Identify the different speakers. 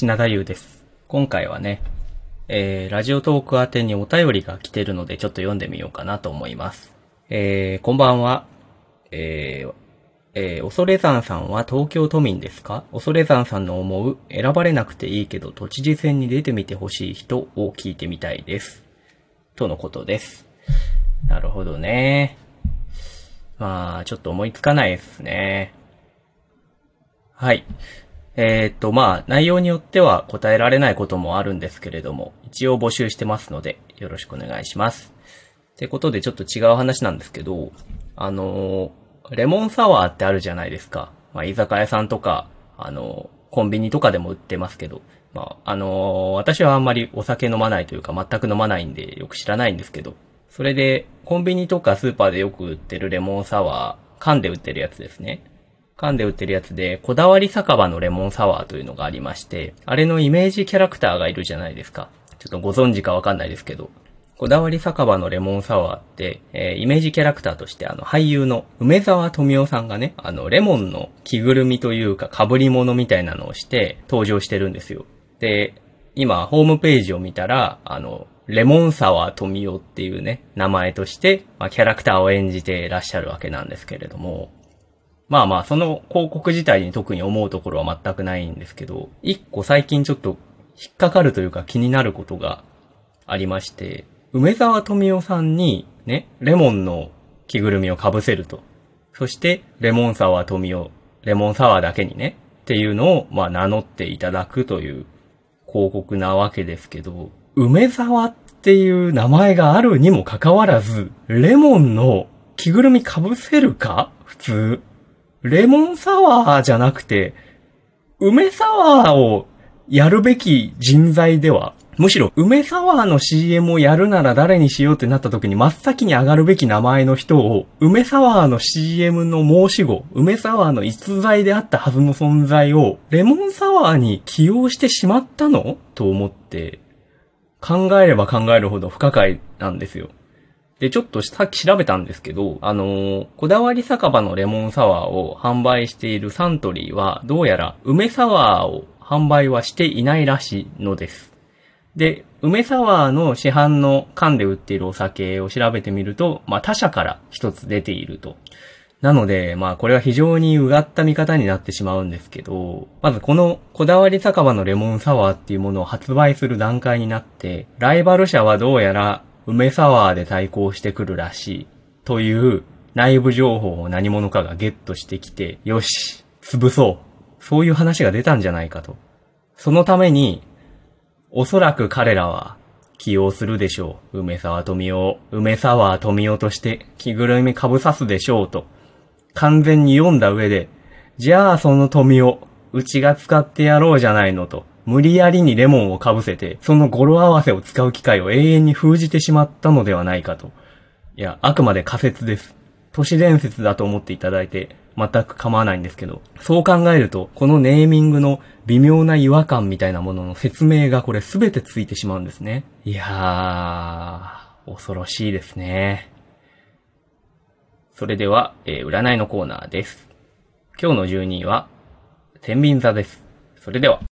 Speaker 1: 品田優です。今回はね、えー、ラジオトーク宛てにお便りが来てるのでちょっと読んでみようかなと思います。えー、こんばんは。えー、えー、恐山さんは東京都民ですか？恐山さんの思う選ばれなくていいけど都知事選に出てみてほしい人を聞いてみたいです。とのことです。なるほどね。まあ、ちょっと思いつかないですね。はい。えーっと、まあ、内容によっては答えられないこともあるんですけれども、一応募集してますので、よろしくお願いします。ってことで、ちょっと違う話なんですけど、あのー、レモンサワーってあるじゃないですか。まあ、居酒屋さんとか、あのー、コンビニとかでも売ってますけど、まあ、あの、私はあんまりお酒飲まないというか、全く飲まないんで、よく知らないんですけど、それで、コンビニとかスーパーでよく売ってるレモンサワー、缶で売ってるやつですね。缶で売ってるやつで、こだわり酒場のレモンサワーというのがありまして、あれのイメージキャラクターがいるじゃないですか。ちょっとご存知かわかんないですけど。こだわり酒場のレモンサワーって、えーイメージキャラクターとしてあの俳優の梅沢富美男さんがね、あのレモンの着ぐるみというか被り物みたいなのをして登場してるんですよ。で、今ホームページを見たら、あの、レモンサワー富美男っていうね、名前として、まあ、キャラクターを演じていらっしゃるわけなんですけれども、まあまあ、その広告自体に特に思うところは全くないんですけど、一個最近ちょっと引っかかるというか気になることがありまして、梅沢富美男さんにね、レモンの着ぐるみを被せると。そして、レモンサワー富美男、レモンサワーだけにね、っていうのを、まあ名乗っていただくという広告なわけですけど、梅沢っていう名前があるにもかかわらず、レモンの着ぐるみ被せるか？普通。レモンサワーじゃなくて、梅サワーをやるべき人材では、むしろ梅サワーの CM をやるなら誰にしようってなった時に真っ先に上がるべき名前の人を、梅サワーの CM の申し子、梅サワーの逸材であったはずの存在を、レモンサワーに起用してしまったの？と思って、考えれば考えるほど不可解なんですよ。で、ちょっとさっき調べたんですけど、あのーこだわり酒場のレモンサワーを販売しているサントリーは、どうやら梅サワーを販売はしていないらしいのです。で、梅サワーの市販の缶で売っているお酒を調べてみると、まあ他社から一つ出ていると。なので、まあこれは非常にうがった見方になってしまうんですけど、まずこのこだわり酒場のレモンサワーっていうものを発売する段階になって、ライバル社はどうやら梅サワーで対抗してくるらしいという内部情報を何者かがゲットしてきて、よし、潰そう。そういう話が出たんじゃないかと。そのために、おそらく彼らは起用するでしょう。梅沢富美男、梅沢富美男として着ぐるみかぶさすでしょうと。完全に読んだ上で、じゃあその富男、うちが使ってやろうじゃないのと。無理やりにレモンをかぶせて、その語呂合わせを使う機会を永遠に封じてしまったのではないかと。いや、あくまで仮説です。都市伝説だと思っていただいて全く構わないんですけど、そう考えると、このネーミングの微妙な違和感みたいなものの説明がこれ全てついてしまうんですね。いやー、恐ろしいですね。それでは、えー占いのコーナーです。今日の12位は、天秤座です。それでは。